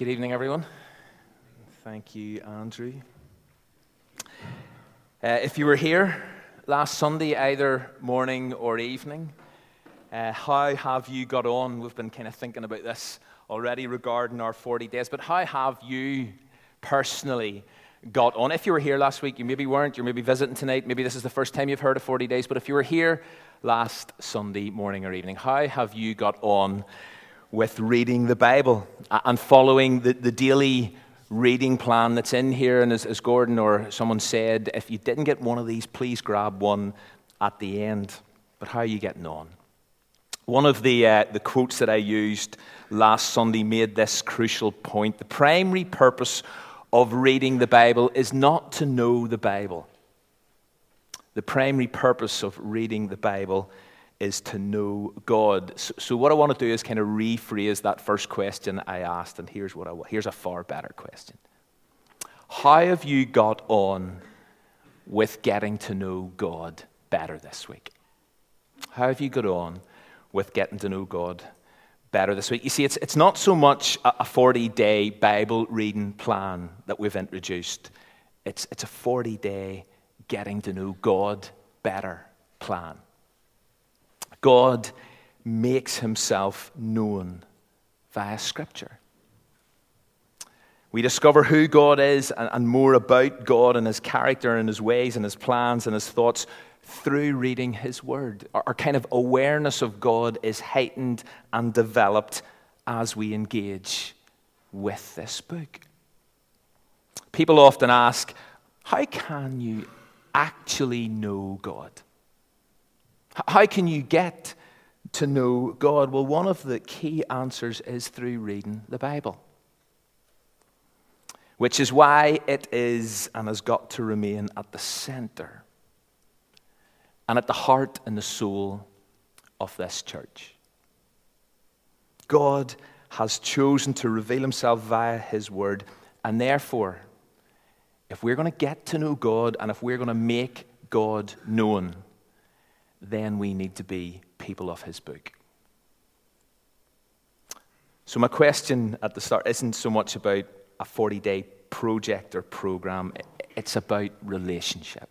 Good evening, everyone. Thank you, Andrew. Uh, if you were here last Sunday, either morning or evening, uh, how have you got on? We've been kind of thinking about this already regarding our 40 days, but how have you personally got on? If you were here last week, you maybe weren't, you're maybe visiting tonight, maybe this is the first time you've heard of 40 days, but if you were here last Sunday morning or evening, how have you got on with reading the Bible and following the, the daily reading plan that's in here. And as, as Gordon or someone said, if you didn't get one of these, please grab one at the end. But how are you getting on? One of the, uh, the quotes that I used last Sunday made this crucial point. The primary purpose of reading the Bible is not to know the Bible. The primary purpose of reading the Bible is to know God. So, so, what I want to do is kind of rephrase that first question I asked, and here's what I here's a far better question. How have you got on with getting to know God better this week? How have you got on with getting to know God better this week? You see, it's, it's not so much a 40 day Bible reading plan that we've introduced, it's, it's a 40 day getting to know God better plan. God makes himself known via Scripture. We discover who God is and, more about God and his character and his ways and his plans and his thoughts through reading his word. Our, kind of awareness of God is heightened and developed as we engage with this book. People often ask, How can you actually know God? How can you get to know God? Well, one of the key answers is through reading the Bible, which is why it is and has got to remain at the center and at the heart and the soul of this church. God has chosen to reveal himself via his word, and therefore, if we're going to get to know God and if we're going to make God known, then we need to be people of his book. So, my question at the start isn't so much about a 40 day project or program, it's about relationship.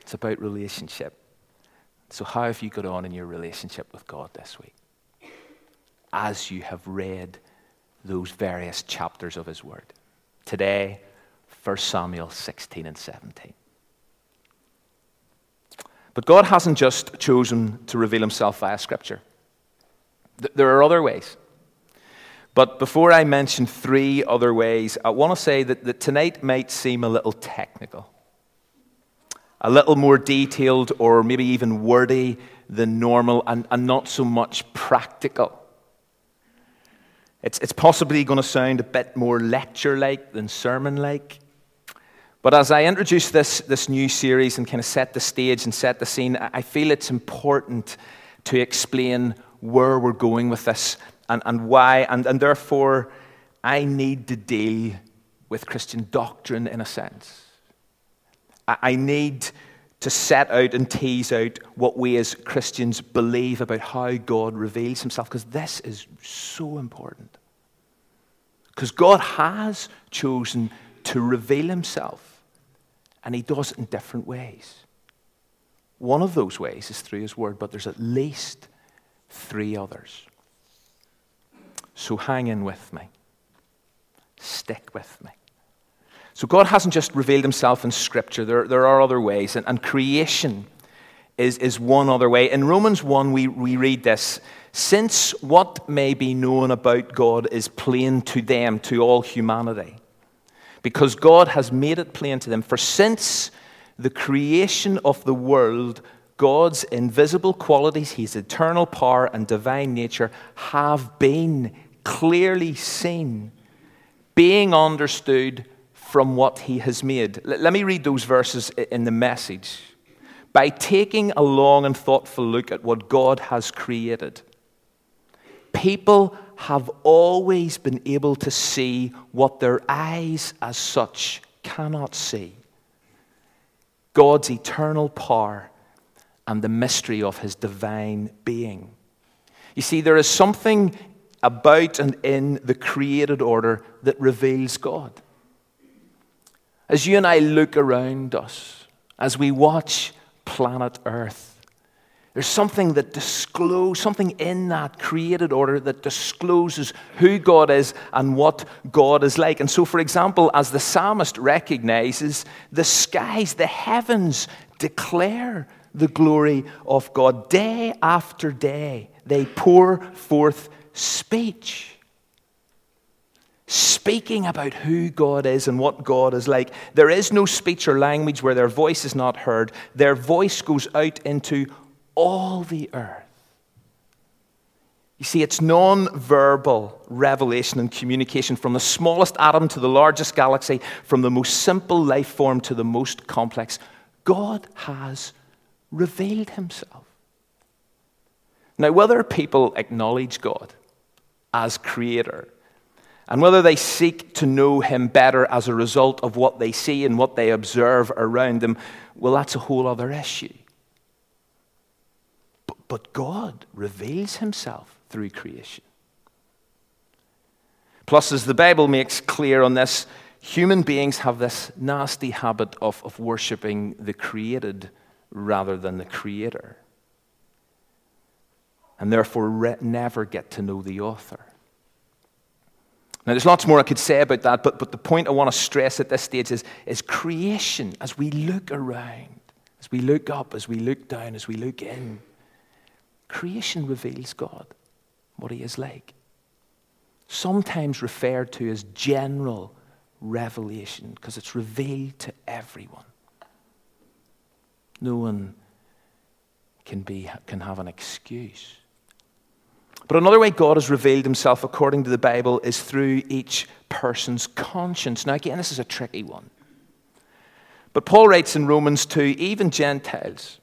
It's about relationship. So, how have you got on in your relationship with God this week? As you have read those various chapters of His Word. Today, 1 Samuel 16 and 17. But God hasn't just chosen to reveal himself via Scripture, there are other ways. But before I mention three other ways, I want to say that, that tonight might seem a little technical, a little more detailed, or maybe even wordy than normal, and, and not so much practical. It's, it's possibly going to sound a bit more lecture like than sermon like. But as I introduce this, this new series and kind of set the stage and set the scene, I feel it's important to explain where we're going with this and, and why. And, and therefore, I need to deal with Christian doctrine in a sense. I, I need to set out and tease out what we as Christians believe about how God reveals himself, because this is so important. Because God has chosen to reveal himself and he does it in different ways. One of those ways is through his word, but there's at least three others. So hang in with me. Stick with me. So God hasn't just revealed himself in Scripture, there, there are other ways, and, and creation is, is one other way. In Romans 1, we, we read this Since what may be known about God is plain to them, to all humanity because God has made it plain to them. For since the creation of the world, God's invisible qualities, his eternal power and divine nature, have been clearly seen, being understood from what he has made. Let me read those verses in the message. By taking a long and thoughtful look at what God has created, people have always been able to see what their eyes as such cannot see God's eternal power and the mystery of his divine being. You see, there is something about and in the created order that reveals God. As you and I look around us, as we watch planet Earth, there's something that discloses, something in that created order that discloses who God is and what God is like. And so, for example, as the psalmist recognizes, the skies, the heavens declare the glory of God. Day after day, they pour forth speech speaking about who God is and what God is like. There is no speech or language where their voice is not heard. Their voice goes out into all the earth. You see, it's non verbal revelation and communication from the smallest atom to the largest galaxy, from the most simple life form to the most complex. God has revealed himself. Now, whether people acknowledge God as creator and whether they seek to know him better as a result of what they see and what they observe around them, well, that's a whole other issue. But, God reveals himself through creation. Plus, as the Bible makes clear on this, human beings have this nasty habit of, of worshipping the created rather than the creator. And therefore, re- never get to know the author. Now, there's lots more I could say about that, but, but the point I want to stress at this stage is, is creation, as we look around, as we look up, as we look down, as we look in, creation reveals God, what He is like. Sometimes referred to as general revelation, because it's revealed to everyone. No one can, be, can have an excuse. But another way God has revealed himself according to the Bible is through each person's conscience. Now, again, this is a tricky one. But Paul writes in Romans 2 even Gentiles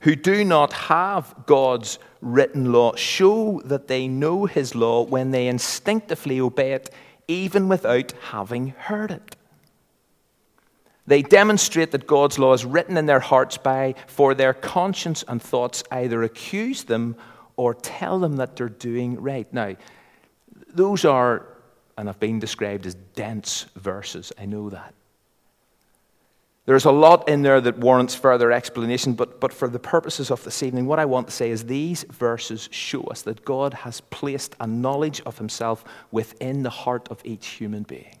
who do not have God's written law show that they know his law when they instinctively obey it, even without having heard it. They demonstrate that God's law is written in their hearts by, for their conscience and thoughts either accuse them or tell them that they're doing right. Now, those are, and have been described as dense verses. I know that. There's a lot in there that warrants further explanation, but, but for the purposes of this evening, what I want to say is these verses show us that God has placed a knowledge of Himself within the heart of each human being.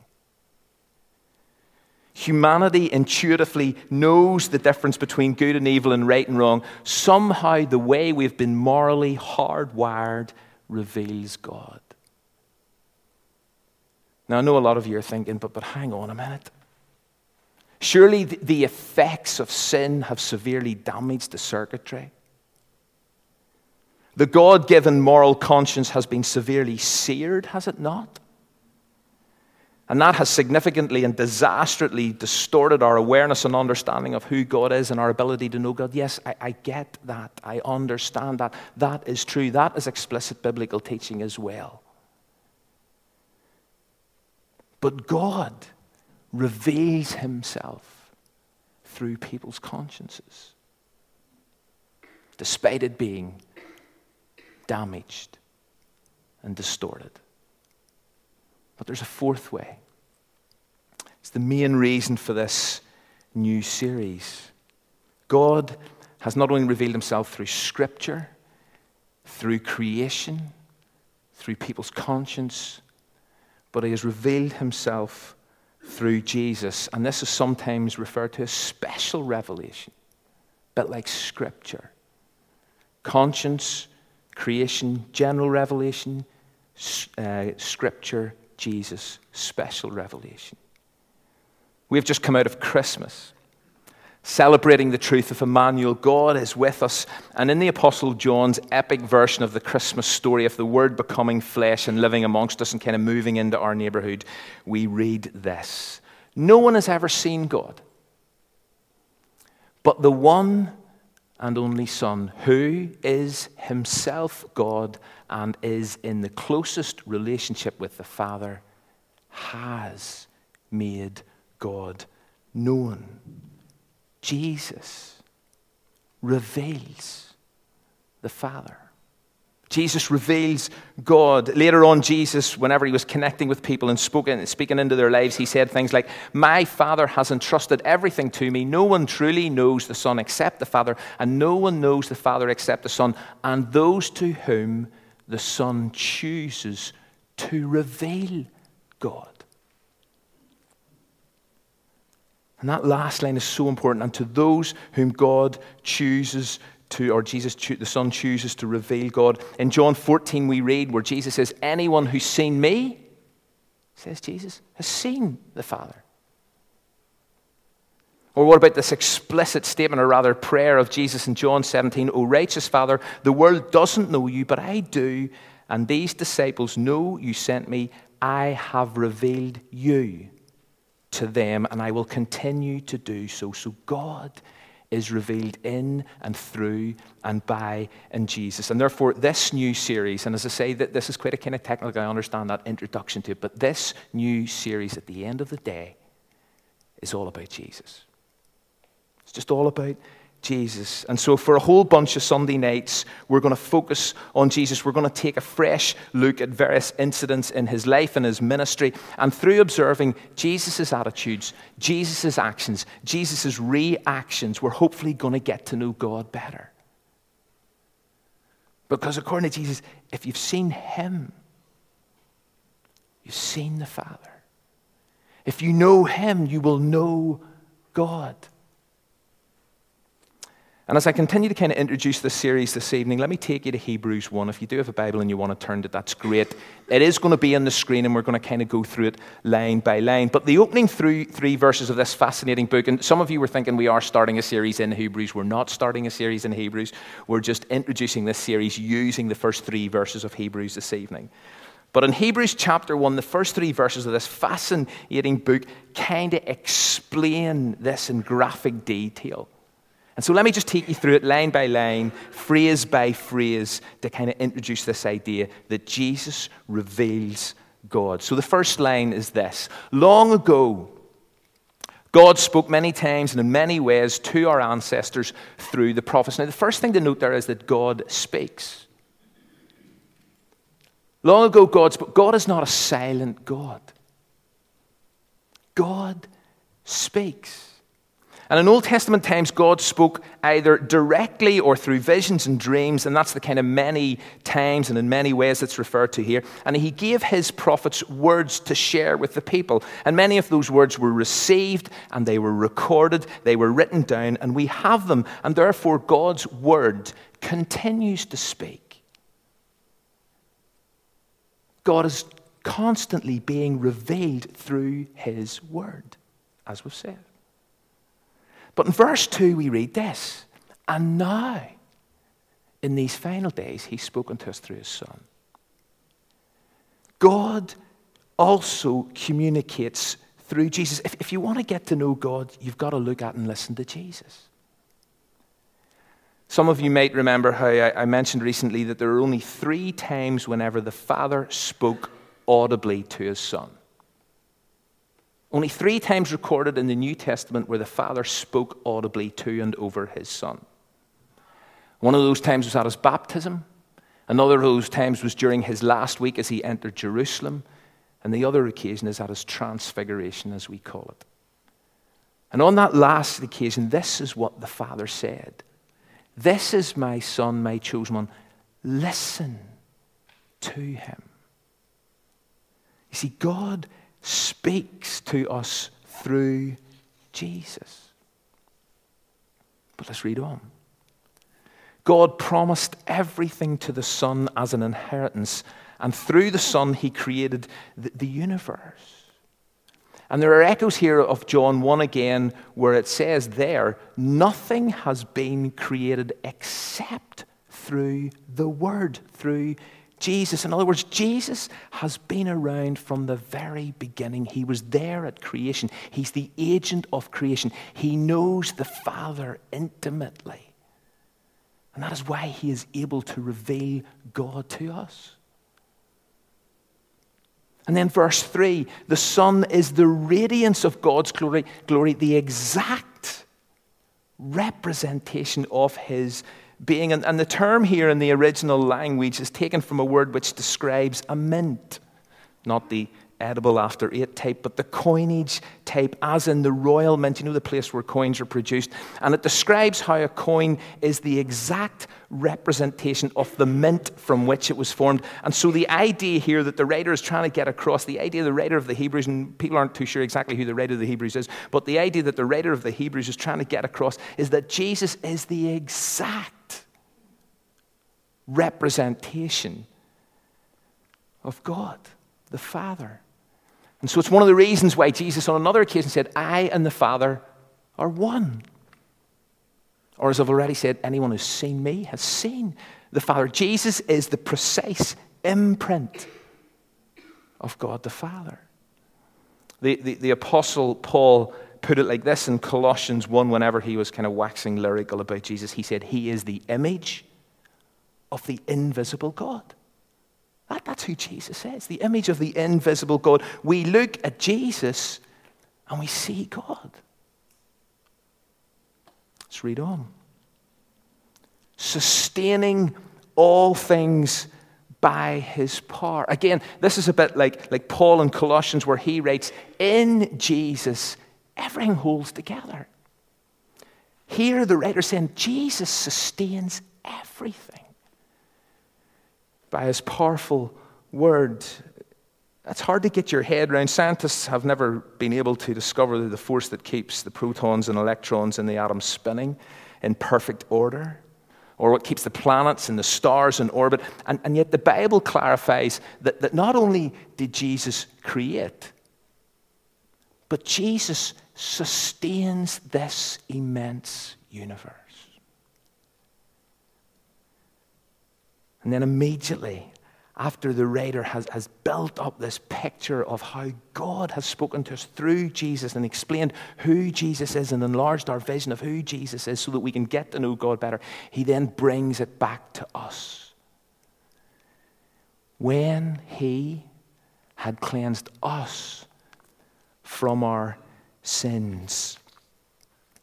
Humanity intuitively knows the difference between good and evil and right and wrong. Somehow, the way we've been morally hardwired reveals God. Now, I know a lot of you are thinking, but, but hang on a minute. Surely the, effects of sin have severely damaged the circuitry. The God given moral conscience has been severely seared, has it not? And that has significantly and disastrously distorted our awareness and understanding of who God is and our ability to know God. Yes, I, I, get that. I understand that. That is true. That is explicit biblical teaching as well. But God reveals himself through people's consciences, despite it being damaged and distorted. But there's a fourth way. It's the main reason for this new series. God has not only revealed himself through Scripture, through creation, through people's conscience, but he has revealed himself through Jesus. And this is sometimes referred to as special revelation, a bit like Scripture. Conscience, creation, general revelation, uh, Scripture, Jesus, special revelation. We've just come out of Christmas, celebrating the truth of Emmanuel. God is with us. And in the Apostle John's epic version of the Christmas story of the Word becoming flesh and living amongst us and kind of moving into our neighborhood, we read this No one has ever seen God, but the one and only Son, who is himself God and is in the closest relationship with the Father, has made God known. Jesus reveals the Father. Jesus reveals God. Later on, Jesus, whenever he was connecting with people and speaking into their lives, he said things like, My Father has entrusted everything to me. No one truly knows the Son except the Father, and no one knows the Father except the Son, and those to whom the Son chooses to reveal God. And that last line is so important. And to those whom God chooses to, or Jesus, the Son chooses to reveal God. In John 14, we read where Jesus says, Anyone who's seen me, says Jesus, has seen the Father. Or what about this explicit statement, or rather prayer of Jesus in John seventeen? 17, O righteous Father, the world doesn't know you, but I do, and these disciples know you sent me. I have revealed you to them, and I will continue to do so. So God is revealed in and through and by in Jesus. And therefore, this new series, and as I say, that this is quite a kind of technical, I understand that introduction to it, but this new series at the end of the day is all about Jesus. It's just all about Jesus. And so, for a whole bunch of Sunday nights, we're going to focus on Jesus. We're going to take a fresh look at various incidents in his life and his ministry. And through observing Jesus' attitudes, Jesus' actions, Jesus' reactions, we're hopefully going to get to know God better. Because according to Jesus, if you've seen him, you've seen the Father. If you know him, you will know God. And as I continue to kind of introduce this series this evening, let me take you to Hebrews 1. If you do have a Bible and you want to turn to it, that's great. It is going to be on the screen, and we're going to kind of go through it line by line. But the opening three, three verses of this fascinating book, and some of you were thinking we are starting a series in Hebrews. We're not starting a series in Hebrews. We're just introducing this series using the first three verses of Hebrews this evening. But in Hebrews chapter 1, the first three verses of this fascinating book kind of explain this in graphic detail. And so let me just take you through it line by line, phrase by phrase, to kind of introduce this idea that Jesus reveals God. So the first line is this Long ago, God spoke many times and in many ways to our ancestors through the prophets. Now, the first thing to note there is that God speaks. Long ago, God spoke. God is not a silent God. God speaks. And in Old Testament times, God spoke either directly or through visions and dreams, and that's the kind of many times and in many ways it's referred to here. And he gave his prophets words to share with the people. And many of those words were received and they were recorded, they were written down, and we have them. And therefore, God's word continues to speak. God is constantly being revealed through his word, as we've said. But in verse 2, we read this And now, in these final days, he's spoken to us through his Son. God also communicates through Jesus. If, if you want to get to know God, you've got to look at and listen to Jesus. Some of you might remember how I, I mentioned recently that there are only three times whenever the Father spoke audibly to his Son. Only three times recorded in the New Testament where the Father spoke audibly to and over his Son. One of those times was at his baptism. Another of those times was during his last week as he entered Jerusalem. And the other occasion is at his transfiguration, as we call it. And on that last occasion, this is what the Father said This is my Son, my chosen one. Listen to him. You see, God speaks to us through Jesus. But let's read on. God promised everything to the Son as an inheritance, and through the Son, He created the, universe. And there are echoes here of John 1 again, where it says there, nothing has been created except through the Word, through Jesus. In other words, Jesus has been around from the very beginning. He was there at creation. He's the agent of creation. He knows the Father intimately. And that is why he is able to reveal God to us. And then verse 3 the Son is the radiance of God's glory, glory the exact representation of his being. And, and the term here in the original language is taken from a word which describes a mint, not the edible after eight type, but the coinage type, as in the royal mint, you know, the place where coins are produced. And it describes how a coin is the exact representation of the mint from which it was formed. And so the idea here that the writer is trying to get across, the idea the writer of the Hebrews, and people aren't too sure exactly who the writer of the Hebrews is, but the idea that the writer of the Hebrews is trying to get across is that Jesus is the exact representation of God, the Father. And so it's one of the reasons why Jesus, on another occasion, said, I and the Father are one. Or as I've already said, anyone who's seen me has seen the Father. Jesus is the precise imprint of God the Father. The, the, the Apostle Paul put it like this in Colossians 1 whenever he was kind of waxing lyrical about Jesus. He said, He is the image of the invisible God. That, that's who Jesus is, the image of the invisible God. We look at Jesus and we see God. Let's read on. Sustaining all things by his power. Again, this is a bit like, like Paul in Colossians, where he writes, In Jesus, everything holds together. Here, the writer saying, Jesus sustains everything by his powerful word. That's hard to get your head around. Scientists have never been able to discover the force that keeps the protons and electrons in the atom spinning in perfect order, or what keeps the planets and the stars in orbit. And, and yet, the Bible clarifies that, that not only did Jesus create, but Jesus sustains this immense universe. And then immediately, after the writer has, has built up this picture of how God has spoken to us through Jesus and explained who Jesus is and enlarged our vision of who Jesus is so that we can get to know God better, he then brings it back to us. When he had cleansed us from our sins.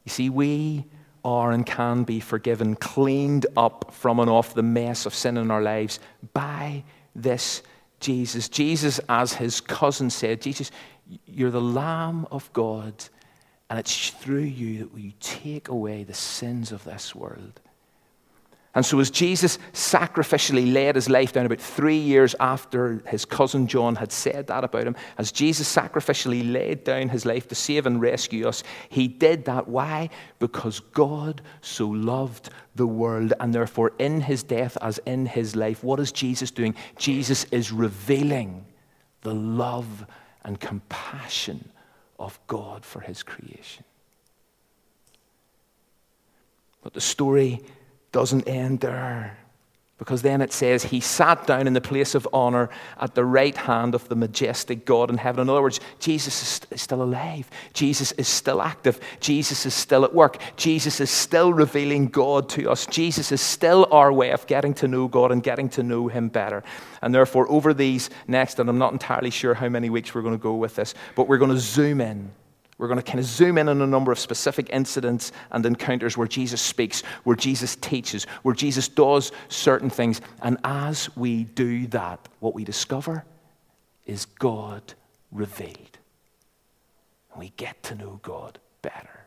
You see, we are and can be forgiven, cleaned up from and off the mess of sin in our lives by this Jesus. Jesus, as his cousin said, Jesus, you're the Lamb of God, and it's through you that we take away the sins of this world. And so, as Jesus sacrificially laid his life down about three years after his cousin John had said that about him, as Jesus sacrificially laid down his life to save and rescue us, he did that. Why? Because God so loved the world, and therefore, in his death as in his life, what is Jesus doing? Jesus is revealing the love and compassion of God for his creation. But the story doesn't end there. Because then it says, He sat down in the place of honor at the right hand of the majestic God in heaven. In other words, Jesus is still alive. Jesus is still active. Jesus is still at work. Jesus is still revealing God to us. Jesus is still our way of getting to know God and getting to know Him better. And therefore, over these next, and I'm not entirely sure how many weeks we're going to go with this, but we're going to zoom in we're going to kind of zoom in on a number of specific incidents and encounters where Jesus speaks, where Jesus teaches, where Jesus does certain things. And as we do that, what we discover is God revealed. And we get to know God better,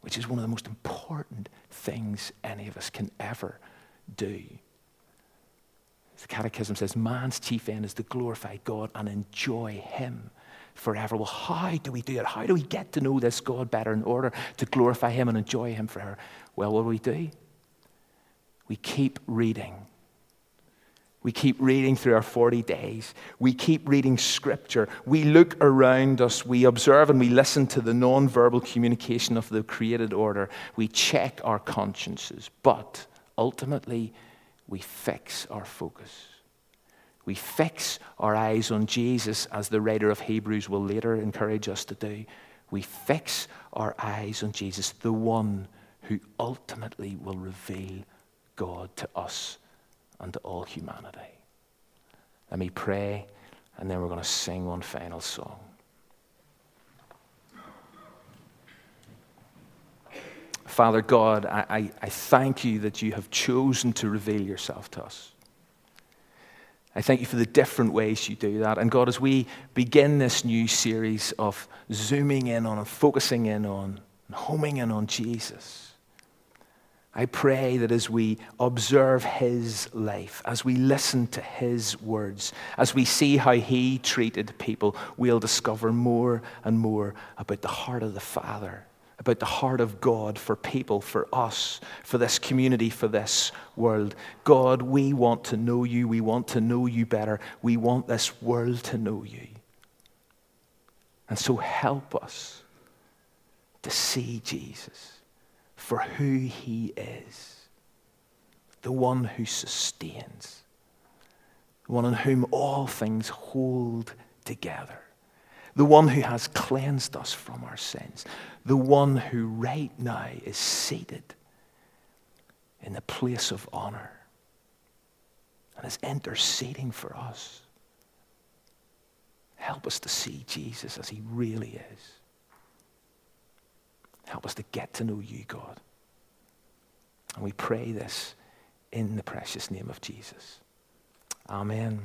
which is one of the most important things any of us can ever do. The Catechism says man's chief end is to glorify God and enjoy Him forever. Well, how do we do it? How do we get to know this God better in order to glorify Him and enjoy Him forever? Well, what do we do? We keep reading. We keep reading through our 40 days. We keep reading scripture. We look around us. We observe and we listen to the non-verbal communication of the created order. We check our consciences. But ultimately, we fix our focus. We fix our eyes on Jesus, as the writer of Hebrews will later encourage us to do. We fix our eyes on Jesus, the one who ultimately will reveal God to us and to all humanity. Let me pray, and then we're going to sing one final song. Father God, I, I, I thank you that you have chosen to reveal yourself to us. I thank you for the different ways you do that. And God, as we begin this new series of zooming in on and focusing in on and homing in on Jesus, I pray that as we observe his life, as we listen to his words, as we see how he treated people, we'll discover more and more about the heart of the Father, about the heart of God for people, for us, for this community, for this world. God, we want to know you. We want to know you better. We want this world to know you. And so help us to see Jesus for who he is the one who sustains, the one in whom all things hold together, the one who has cleansed us from our sins, the one who right now is seated in the place of honor and is interceding for us. Help us to see Jesus as he really is. Help us to get to know you, God. And we pray this in the precious name of Jesus. Amen.